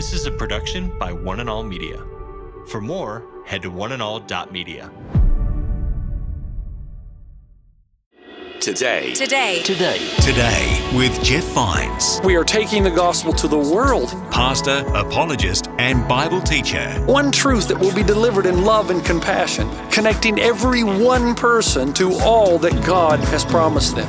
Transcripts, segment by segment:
This is a production by One and All Media. For more, head to oneandall.media. Today. Today. Today. Today with Jeff Vines, We are taking the gospel to the world. pastor, apologist, and Bible teacher. One truth that will be delivered in love and compassion, connecting every one person to all that God has promised them.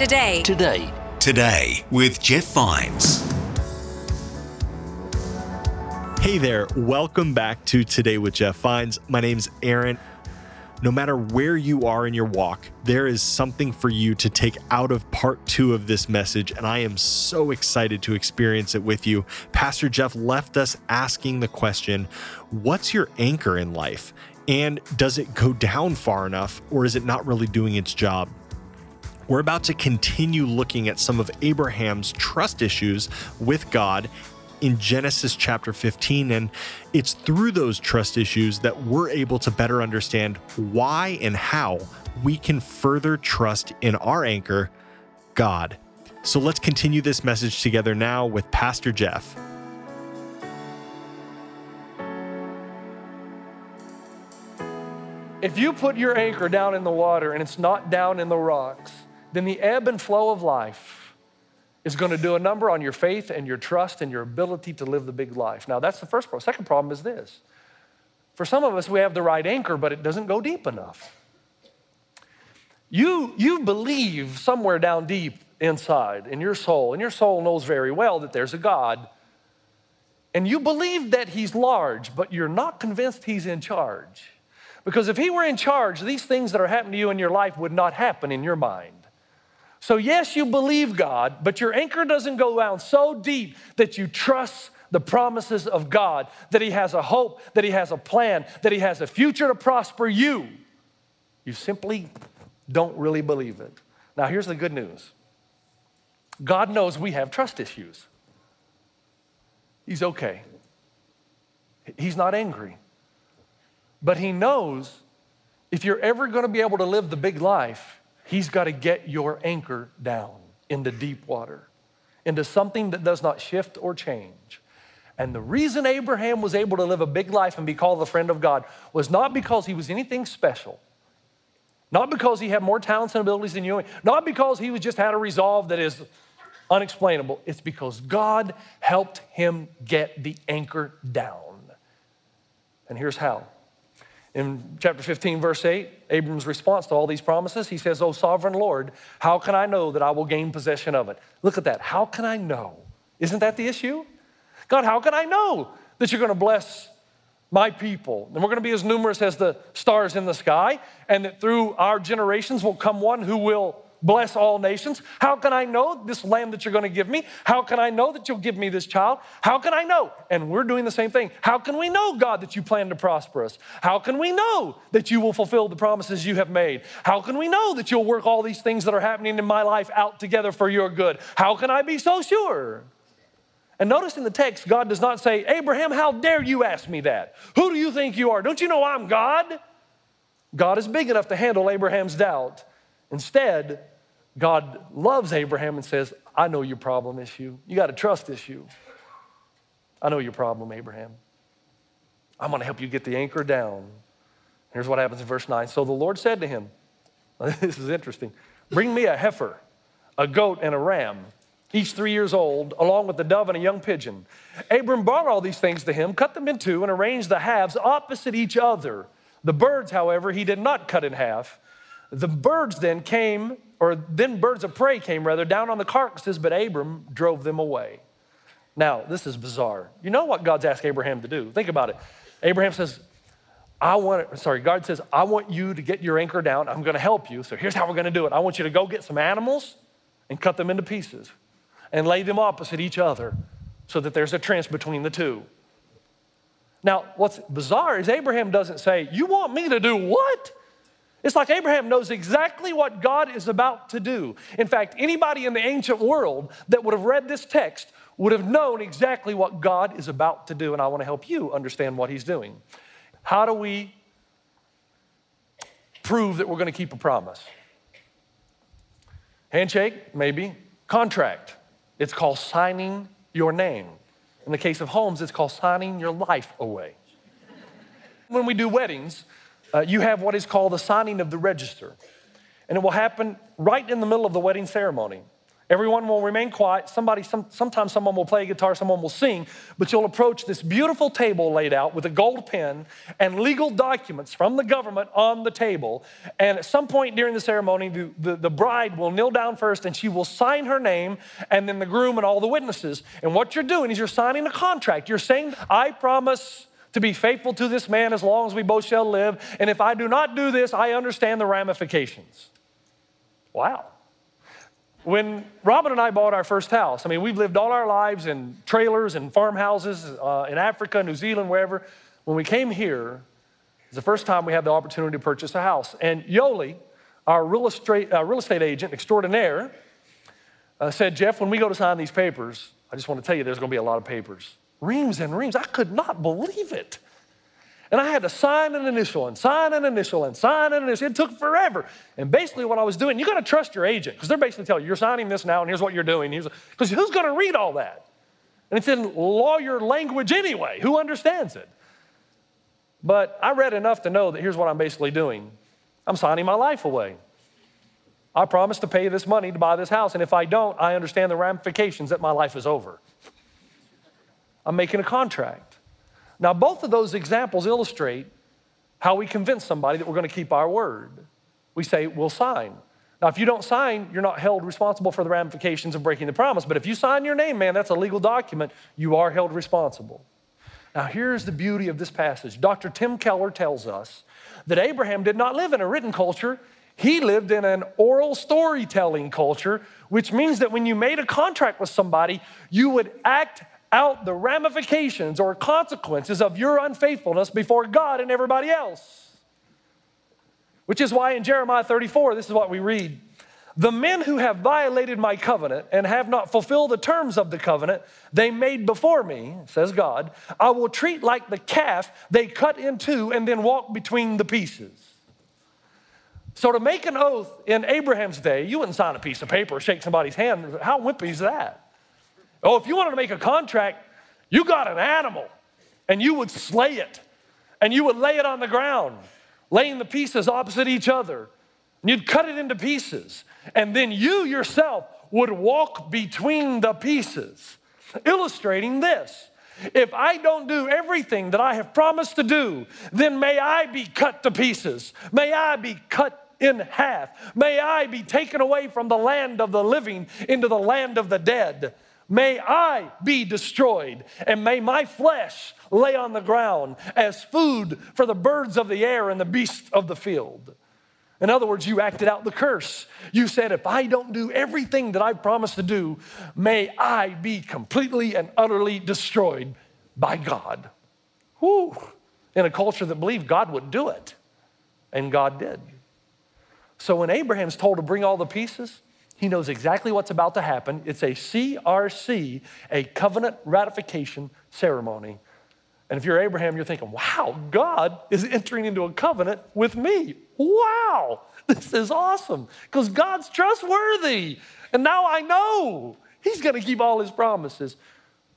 Today. Today. Today. Today with Jeff Vines. Hey there, welcome back to Today with Jeff Vines. My name's Aaron. No matter where you are in your walk, there is something for you to take out of part two of this message, and I am so excited to experience it with you. Pastor Jeff left us asking the question What's your anchor in life? And does it go down far enough, or is it not really doing its job? We're about to continue looking at some of Abraham's trust issues with God in Genesis chapter 15. And it's through those trust issues that we're able to better understand why and how we can further trust in our anchor, God. So let's continue this message together now with Pastor Jeff. If you put your anchor down in the water and it's not down in the rocks, then the ebb and flow of life is going to do a number on your faith and your trust and your ability to live the big life. Now, that's the first problem. Second problem is this for some of us, we have the right anchor, but it doesn't go deep enough. You, you believe somewhere down deep inside in your soul, and your soul knows very well that there's a God. And you believe that He's large, but you're not convinced He's in charge. Because if He were in charge, these things that are happening to you in your life would not happen in your mind. So, yes, you believe God, but your anchor doesn't go down so deep that you trust the promises of God, that He has a hope, that He has a plan, that He has a future to prosper you. You simply don't really believe it. Now, here's the good news God knows we have trust issues. He's okay, He's not angry. But He knows if you're ever going to be able to live the big life, He's got to get your anchor down into deep water, into something that does not shift or change. And the reason Abraham was able to live a big life and be called the friend of God was not because he was anything special, not because he had more talents and abilities than you, not because he was just had a resolve that is unexplainable. It's because God helped him get the anchor down. And here's how. In chapter 15, verse 8, Abram's response to all these promises, he says, O sovereign Lord, how can I know that I will gain possession of it? Look at that. How can I know? Isn't that the issue? God, how can I know that you're going to bless my people? And we're going to be as numerous as the stars in the sky, and that through our generations will come one who will bless all nations. How can I know this land that you're going to give me? How can I know that you'll give me this child? How can I know? And we're doing the same thing. How can we know, God, that you plan to prosper us? How can we know that you will fulfill the promises you have made? How can we know that you'll work all these things that are happening in my life out together for your good? How can I be so sure? And notice in the text, God does not say, Abraham, how dare you ask me that? Who do you think you are? Don't you know I'm God? God is big enough to handle Abraham's doubt. Instead, God loves Abraham and says, I know your problem issue. You got a trust issue. I know your problem, Abraham. I'm going to help you get the anchor down. Here's what happens in verse 9. So the Lord said to him, This is interesting. Bring me a heifer, a goat, and a ram, each three years old, along with a dove and a young pigeon. Abram brought all these things to him, cut them in two, and arranged the halves opposite each other. The birds, however, he did not cut in half. The birds then came, or then birds of prey came rather, down on the carcasses, but Abram drove them away. Now, this is bizarre. You know what God's asked Abraham to do? Think about it. Abraham says, I want, sorry, God says, I want you to get your anchor down. I'm going to help you. So here's how we're going to do it. I want you to go get some animals and cut them into pieces and lay them opposite each other so that there's a trench between the two. Now, what's bizarre is Abraham doesn't say, You want me to do what? It's like Abraham knows exactly what God is about to do. In fact, anybody in the ancient world that would have read this text would have known exactly what God is about to do. And I want to help you understand what he's doing. How do we prove that we're going to keep a promise? Handshake, maybe. Contract, it's called signing your name. In the case of homes, it's called signing your life away. When we do weddings, uh, you have what is called the signing of the register. And it will happen right in the middle of the wedding ceremony. Everyone will remain quiet. Somebody, some, sometimes someone will play guitar, someone will sing, but you'll approach this beautiful table laid out with a gold pen and legal documents from the government on the table. And at some point during the ceremony, the, the, the bride will kneel down first and she will sign her name, and then the groom and all the witnesses. And what you're doing is you're signing a contract. You're saying, I promise to be faithful to this man as long as we both shall live. And if I do not do this, I understand the ramifications. Wow. When Robin and I bought our first house, I mean, we've lived all our lives in trailers and farmhouses uh, in Africa, New Zealand, wherever. When we came here, it was the first time we had the opportunity to purchase a house. And Yoli, our real estate, uh, real estate agent extraordinaire, uh, said, Jeff, when we go to sign these papers, I just want to tell you there's going to be a lot of papers. Reams and reams. I could not believe it. And I had to sign an initial and sign an initial and sign an initial. It took forever. And basically, what I was doing, you got to trust your agent because they're basically telling you, you're signing this now and here's what you're doing. Because who's going to read all that? And it's in lawyer language anyway. Who understands it? But I read enough to know that here's what I'm basically doing I'm signing my life away. I promise to pay this money to buy this house. And if I don't, I understand the ramifications that my life is over. I'm making a contract. Now, both of those examples illustrate how we convince somebody that we're going to keep our word. We say, we'll sign. Now, if you don't sign, you're not held responsible for the ramifications of breaking the promise. But if you sign your name, man, that's a legal document. You are held responsible. Now, here's the beauty of this passage. Dr. Tim Keller tells us that Abraham did not live in a written culture, he lived in an oral storytelling culture, which means that when you made a contract with somebody, you would act out the ramifications or consequences of your unfaithfulness before God and everybody else. Which is why in Jeremiah 34, this is what we read The men who have violated my covenant and have not fulfilled the terms of the covenant they made before me, says God, I will treat like the calf they cut in two and then walk between the pieces. So, to make an oath in Abraham's day, you wouldn't sign a piece of paper shake somebody's hand. How wimpy is that? Oh, if you wanted to make a contract, you got an animal and you would slay it and you would lay it on the ground, laying the pieces opposite each other. And you'd cut it into pieces. And then you yourself would walk between the pieces, illustrating this. If I don't do everything that I have promised to do, then may I be cut to pieces. May I be cut in half. May I be taken away from the land of the living into the land of the dead. May I be destroyed, and may my flesh lay on the ground as food for the birds of the air and the beasts of the field. In other words, you acted out the curse. You said, if I don't do everything that I promised to do, may I be completely and utterly destroyed by God. Whew. In a culture that believed God would do it, and God did. So when Abraham's told to bring all the pieces, he knows exactly what's about to happen. It's a CRC, a covenant ratification ceremony. And if you're Abraham, you're thinking, wow, God is entering into a covenant with me. Wow, this is awesome because God's trustworthy. And now I know he's going to keep all his promises.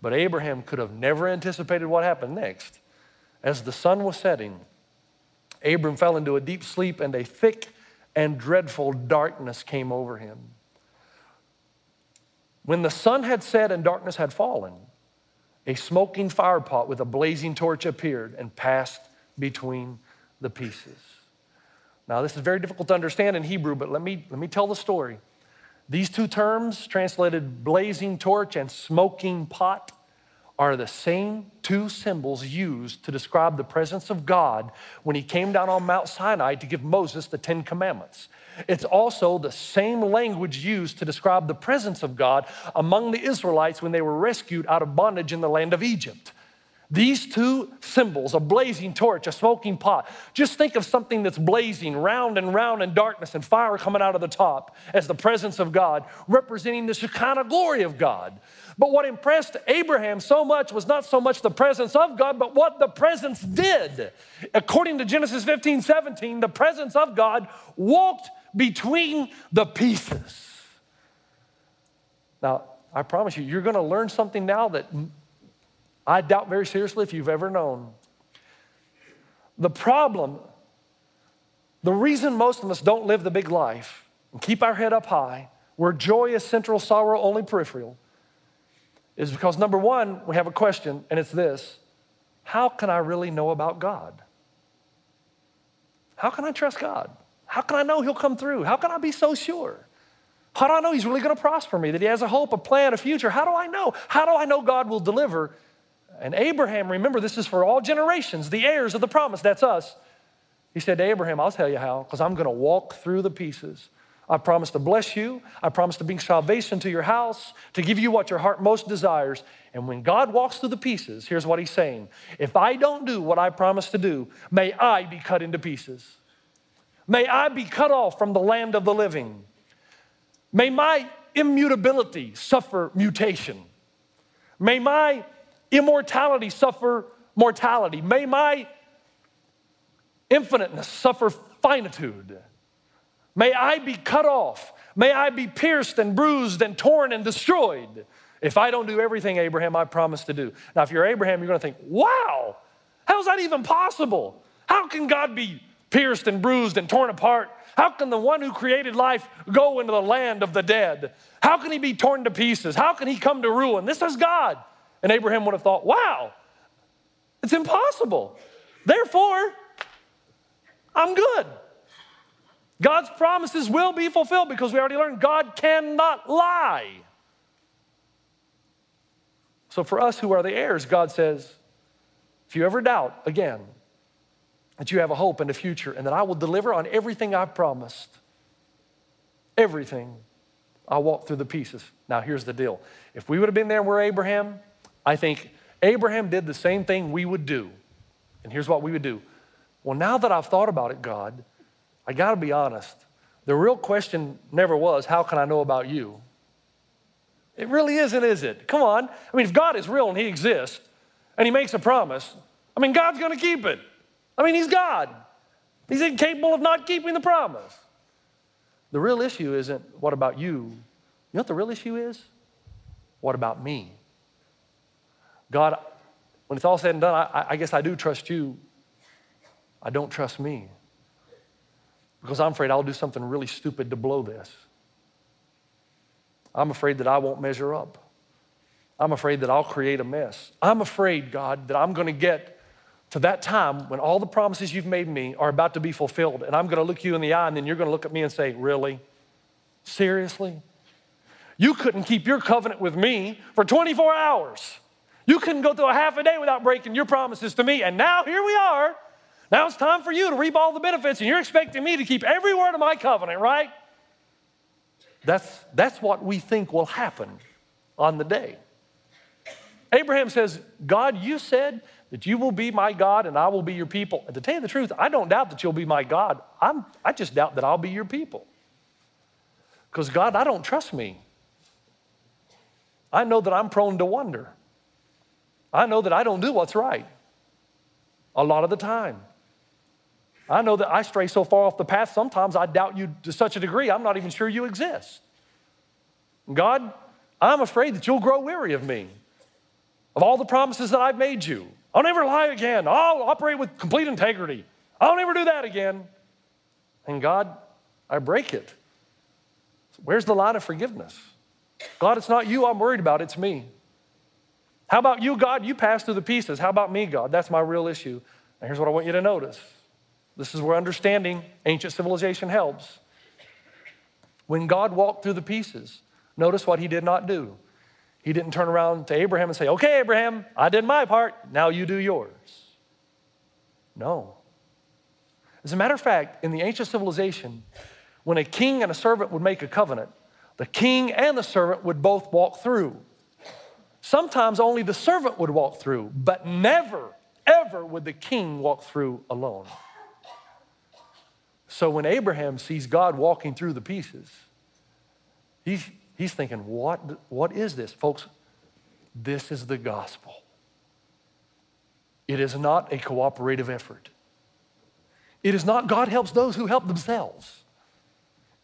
But Abraham could have never anticipated what happened next. As the sun was setting, Abram fell into a deep sleep, and a thick and dreadful darkness came over him. When the sun had set and darkness had fallen, a smoking firepot with a blazing torch appeared and passed between the pieces. Now, this is very difficult to understand in Hebrew, but let me, let me tell the story. These two terms, translated blazing torch and smoking pot, are the same two symbols used to describe the presence of God when he came down on Mount Sinai to give Moses the Ten Commandments. It's also the same language used to describe the presence of God among the Israelites when they were rescued out of bondage in the land of Egypt. These two symbols, a blazing torch, a smoking pot, just think of something that's blazing round and round in darkness and fire coming out of the top as the presence of God, representing the Shekinah glory of God. But what impressed Abraham so much was not so much the presence of God, but what the presence did. According to Genesis 15 17, the presence of God walked between the pieces. Now, I promise you, you're going to learn something now that I doubt very seriously if you've ever known. The problem, the reason most of us don't live the big life and keep our head up high, where joy is central, sorrow only peripheral, is because number one, we have a question, and it's this How can I really know about God? How can I trust God? How can I know He'll come through? How can I be so sure? How do I know He's really going to prosper me, that He has a hope, a plan, a future? How do I know? How do I know God will deliver? And Abraham, remember, this is for all generations, the heirs of the promise, that's us. He said to Abraham, I'll tell you how, because I'm going to walk through the pieces. I promise to bless you. I promise to bring salvation to your house, to give you what your heart most desires. And when God walks through the pieces, here's what he's saying If I don't do what I promise to do, may I be cut into pieces. May I be cut off from the land of the living. May my immutability suffer mutation. May my immortality suffer mortality. May my infiniteness suffer finitude. May I be cut off. May I be pierced and bruised and torn and destroyed if I don't do everything, Abraham, I promised to do. Now, if you're Abraham, you're going to think, wow, how's that even possible? How can God be pierced and bruised and torn apart? How can the one who created life go into the land of the dead? How can he be torn to pieces? How can he come to ruin? This is God. And Abraham would have thought, wow, it's impossible. Therefore, I'm good. God's promises will be fulfilled because we already learned God cannot lie. So, for us who are the heirs, God says, if you ever doubt again that you have a hope and a future and that I will deliver on everything I've promised, everything, I'll walk through the pieces. Now, here's the deal if we would have been there where Abraham, I think Abraham did the same thing we would do. And here's what we would do. Well, now that I've thought about it, God, I got to be honest. The real question never was, How can I know about you? It really isn't, is it? Come on. I mean, if God is real and He exists and He makes a promise, I mean, God's going to keep it. I mean, He's God. He's incapable of not keeping the promise. The real issue isn't, What about you? You know what the real issue is? What about me? God, when it's all said and done, I, I guess I do trust you. I don't trust me because I'm afraid I'll do something really stupid to blow this. I'm afraid that I won't measure up. I'm afraid that I'll create a mess. I'm afraid, God, that I'm going to get to that time when all the promises you've made me are about to be fulfilled. And I'm going to look you in the eye, and then you're going to look at me and say, Really? Seriously? You couldn't keep your covenant with me for 24 hours. You couldn't go through a half a day without breaking your promises to me. And now here we are now it's time for you to reap all the benefits, and you're expecting me to keep every word of my covenant, right? That's, that's what we think will happen on the day. Abraham says, God, you said that you will be my God and I will be your people. And to tell you the truth, I don't doubt that you'll be my God. I'm, I just doubt that I'll be your people. Because, God, I don't trust me. I know that I'm prone to wonder. I know that I don't do what's right a lot of the time. I know that I stray so far off the path, sometimes I doubt you to such a degree, I'm not even sure you exist. God, I'm afraid that you'll grow weary of me, of all the promises that I've made you. I'll never lie again. I'll operate with complete integrity. I'll never do that again. And God, I break it. Where's the line of forgiveness? God, it's not you I'm worried about, it's me. How about you, God? You pass through the pieces. How about me, God? That's my real issue. And here's what I want you to notice this is where understanding ancient civilization helps. When God walked through the pieces, notice what he did not do. He didn't turn around to Abraham and say, Okay, Abraham, I did my part, now you do yours. No. As a matter of fact, in the ancient civilization, when a king and a servant would make a covenant, the king and the servant would both walk through. Sometimes only the servant would walk through, but never, ever would the king walk through alone. So when Abraham sees God walking through the pieces, he's, he's thinking, what, what is this? Folks, this is the gospel. It is not a cooperative effort. It is not God helps those who help themselves.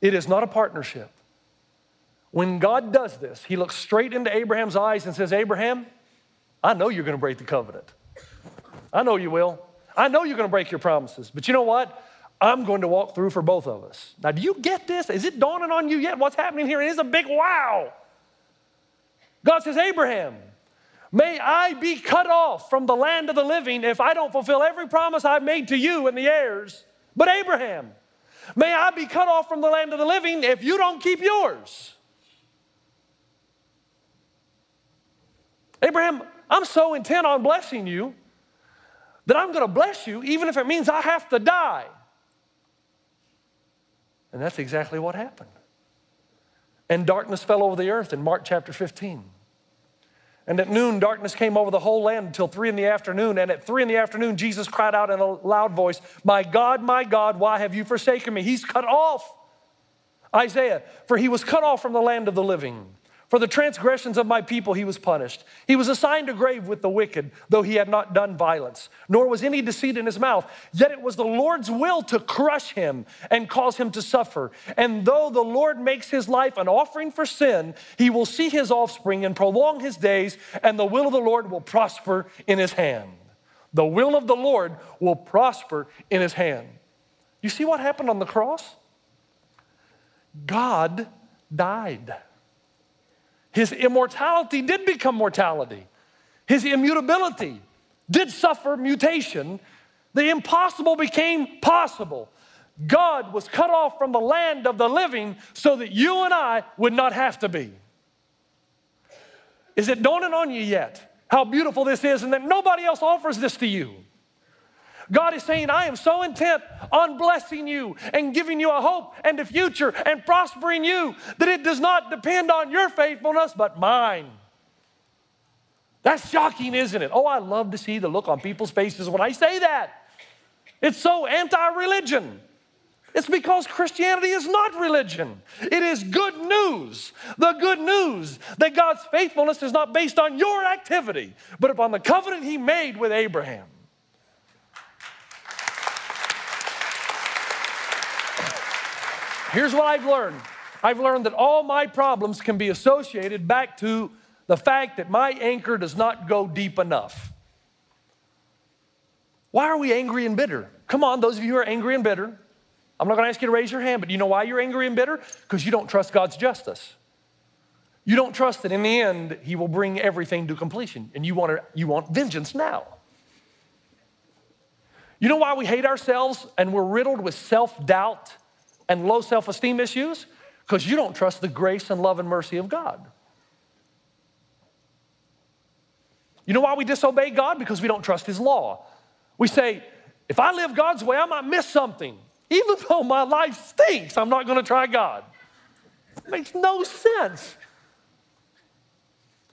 It is not a partnership. When God does this, he looks straight into Abraham's eyes and says, Abraham, I know you're going to break the covenant. I know you will. I know you're going to break your promises. But you know what? I'm going to walk through for both of us. Now, do you get this? Is it dawning on you yet what's happening here? It is a big wow. God says, Abraham, may I be cut off from the land of the living if I don't fulfill every promise I've made to you and the heirs. But Abraham, may I be cut off from the land of the living if you don't keep yours. Abraham, I'm so intent on blessing you that I'm going to bless you even if it means I have to die. And that's exactly what happened. And darkness fell over the earth in Mark chapter 15. And at noon, darkness came over the whole land until three in the afternoon. And at three in the afternoon, Jesus cried out in a loud voice, My God, my God, why have you forsaken me? He's cut off. Isaiah, for he was cut off from the land of the living. For the transgressions of my people he was punished. He was assigned a grave with the wicked, though he had not done violence, nor was any deceit in his mouth. Yet it was the Lord's will to crush him and cause him to suffer. And though the Lord makes his life an offering for sin, he will see his offspring and prolong his days, and the will of the Lord will prosper in his hand. The will of the Lord will prosper in his hand. You see what happened on the cross? God died. His immortality did become mortality. His immutability did suffer mutation. The impossible became possible. God was cut off from the land of the living so that you and I would not have to be. Is it dawning on you yet how beautiful this is and that nobody else offers this to you? God is saying, I am so intent on blessing you and giving you a hope and a future and prospering you that it does not depend on your faithfulness, but mine. That's shocking, isn't it? Oh, I love to see the look on people's faces when I say that. It's so anti religion. It's because Christianity is not religion. It is good news. The good news that God's faithfulness is not based on your activity, but upon the covenant He made with Abraham. Here's what I've learned I've learned that all my problems can be associated back to the fact that my anchor does not go deep enough. Why are we angry and bitter? Come on, those of you who are angry and bitter, I'm not to ask you to raise your hand, but you know why you're angry and bitter? Because you don't trust God's justice. You don't trust that in the end, He will bring everything to completion, and you want, to, you want vengeance now. You know why we hate ourselves and we're riddled with self doubt and low self esteem issues? Because you don't trust the grace and love and mercy of God. You know why we disobey God? Because we don't trust His law. We say, if I live God's way, I might miss something. Even though my life stinks, I'm not going to try God. It makes no sense.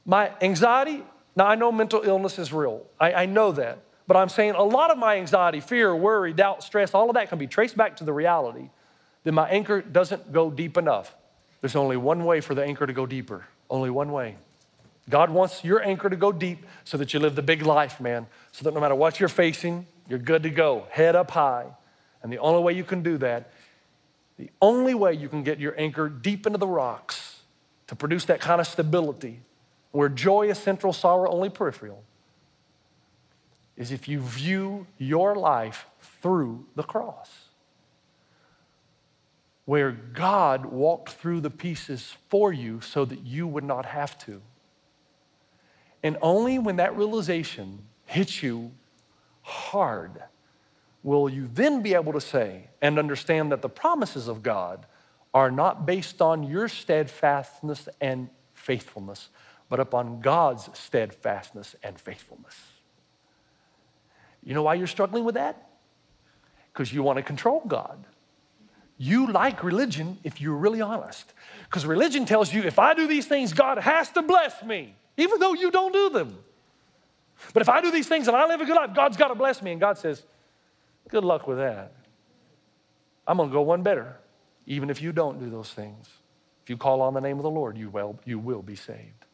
My anxiety, now I know mental illness is real. I, I know that. But I'm saying a lot of my anxiety, fear, worry, doubt, stress, all of that can be traced back to the reality that my anchor doesn't go deep enough. There's only one way for the anchor to go deeper, only one way. God wants your anchor to go deep so that you live the big life, man, so that no matter what you're facing, you're good to go, head up high. And the only way you can do that, the only way you can get your anchor deep into the rocks to produce that kind of stability where joy is central, sorrow only peripheral, is if you view your life through the cross where God walked through the pieces for you so that you would not have to. And only when that realization hits you hard will you then be able to say and understand that the promises of God are not based on your steadfastness and faithfulness, but upon God's steadfastness and faithfulness. You know why you're struggling with that? Because you want to control God. You like religion if you're really honest. Because religion tells you if I do these things, God has to bless me. even though you don't do them. But if I do these things and I live a good life, God's got to bless me. And God says, Good luck with that. I'm going to go one better, even if you don't do those things. If you call on the name of the Lord, you will, you will be saved.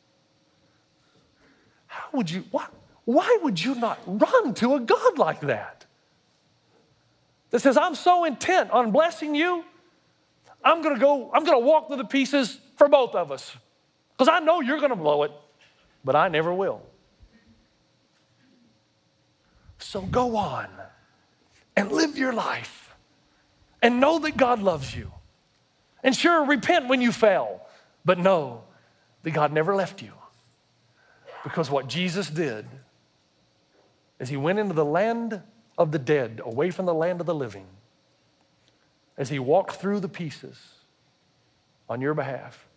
How would you, why, why would you not run to a God like that? That says, I'm so intent on blessing you, I'm gonna go, I'm gonna walk through the pieces for both of us. Because I know you're gonna blow it, but I never will. So go on and live your life and know that God loves you. And sure, repent when you fail, but know that God never left you. Because what Jesus did is he went into the land of the dead, away from the land of the living, as he walked through the pieces on your behalf.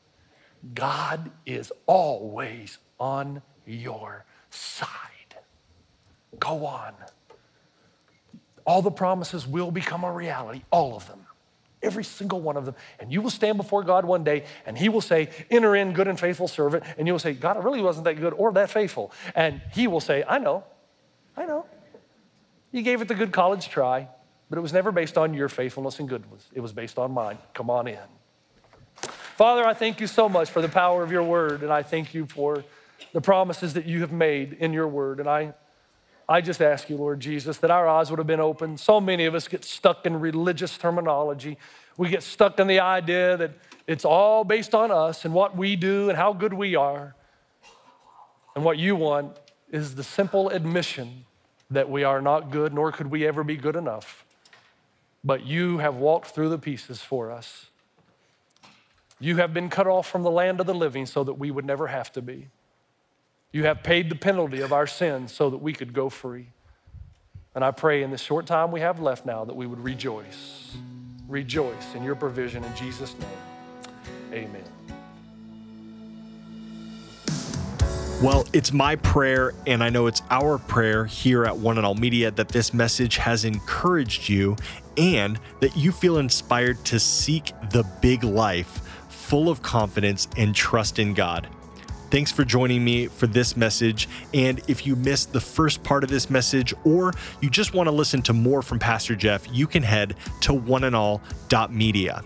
God is always on your side. Go on. All the promises will become a reality, all of them. Every single one of them. And you will stand before God one day and He will say, Enter in, good and faithful servant. And you will say, God, I really wasn't that good or that faithful. And He will say, I know, I know. You gave it the good college try, but it was never based on your faithfulness and goodness. It was based on mine. Come on in. Father, I thank you so much for the power of your word, and I thank you for the promises that you have made in your word. And I, I just ask you, Lord Jesus, that our eyes would have been open. So many of us get stuck in religious terminology. We get stuck in the idea that it's all based on us and what we do and how good we are. And what you want is the simple admission that we are not good, nor could we ever be good enough. But you have walked through the pieces for us. You have been cut off from the land of the living so that we would never have to be. You have paid the penalty of our sins so that we could go free. And I pray in the short time we have left now that we would rejoice. Rejoice in your provision in Jesus' name. Amen. Well, it's my prayer, and I know it's our prayer here at One and All Media that this message has encouraged you and that you feel inspired to seek the big life full of confidence and trust in God. Thanks for joining me for this message. And if you missed the first part of this message or you just want to listen to more from Pastor Jeff, you can head to oneandall.media.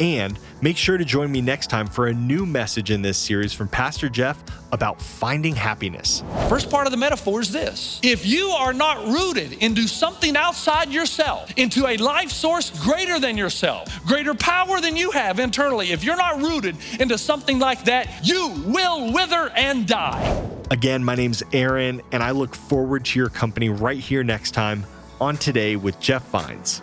And make sure to join me next time for a new message in this series from Pastor Jeff about finding happiness. First part of the metaphor is this if you are not rooted into something outside yourself, into a life source greater than yourself, greater power than you have internally, if you're not rooted into something like that, you will wither and die. Again, my name's Aaron, and I look forward to your company right here next time on Today with Jeff Vines.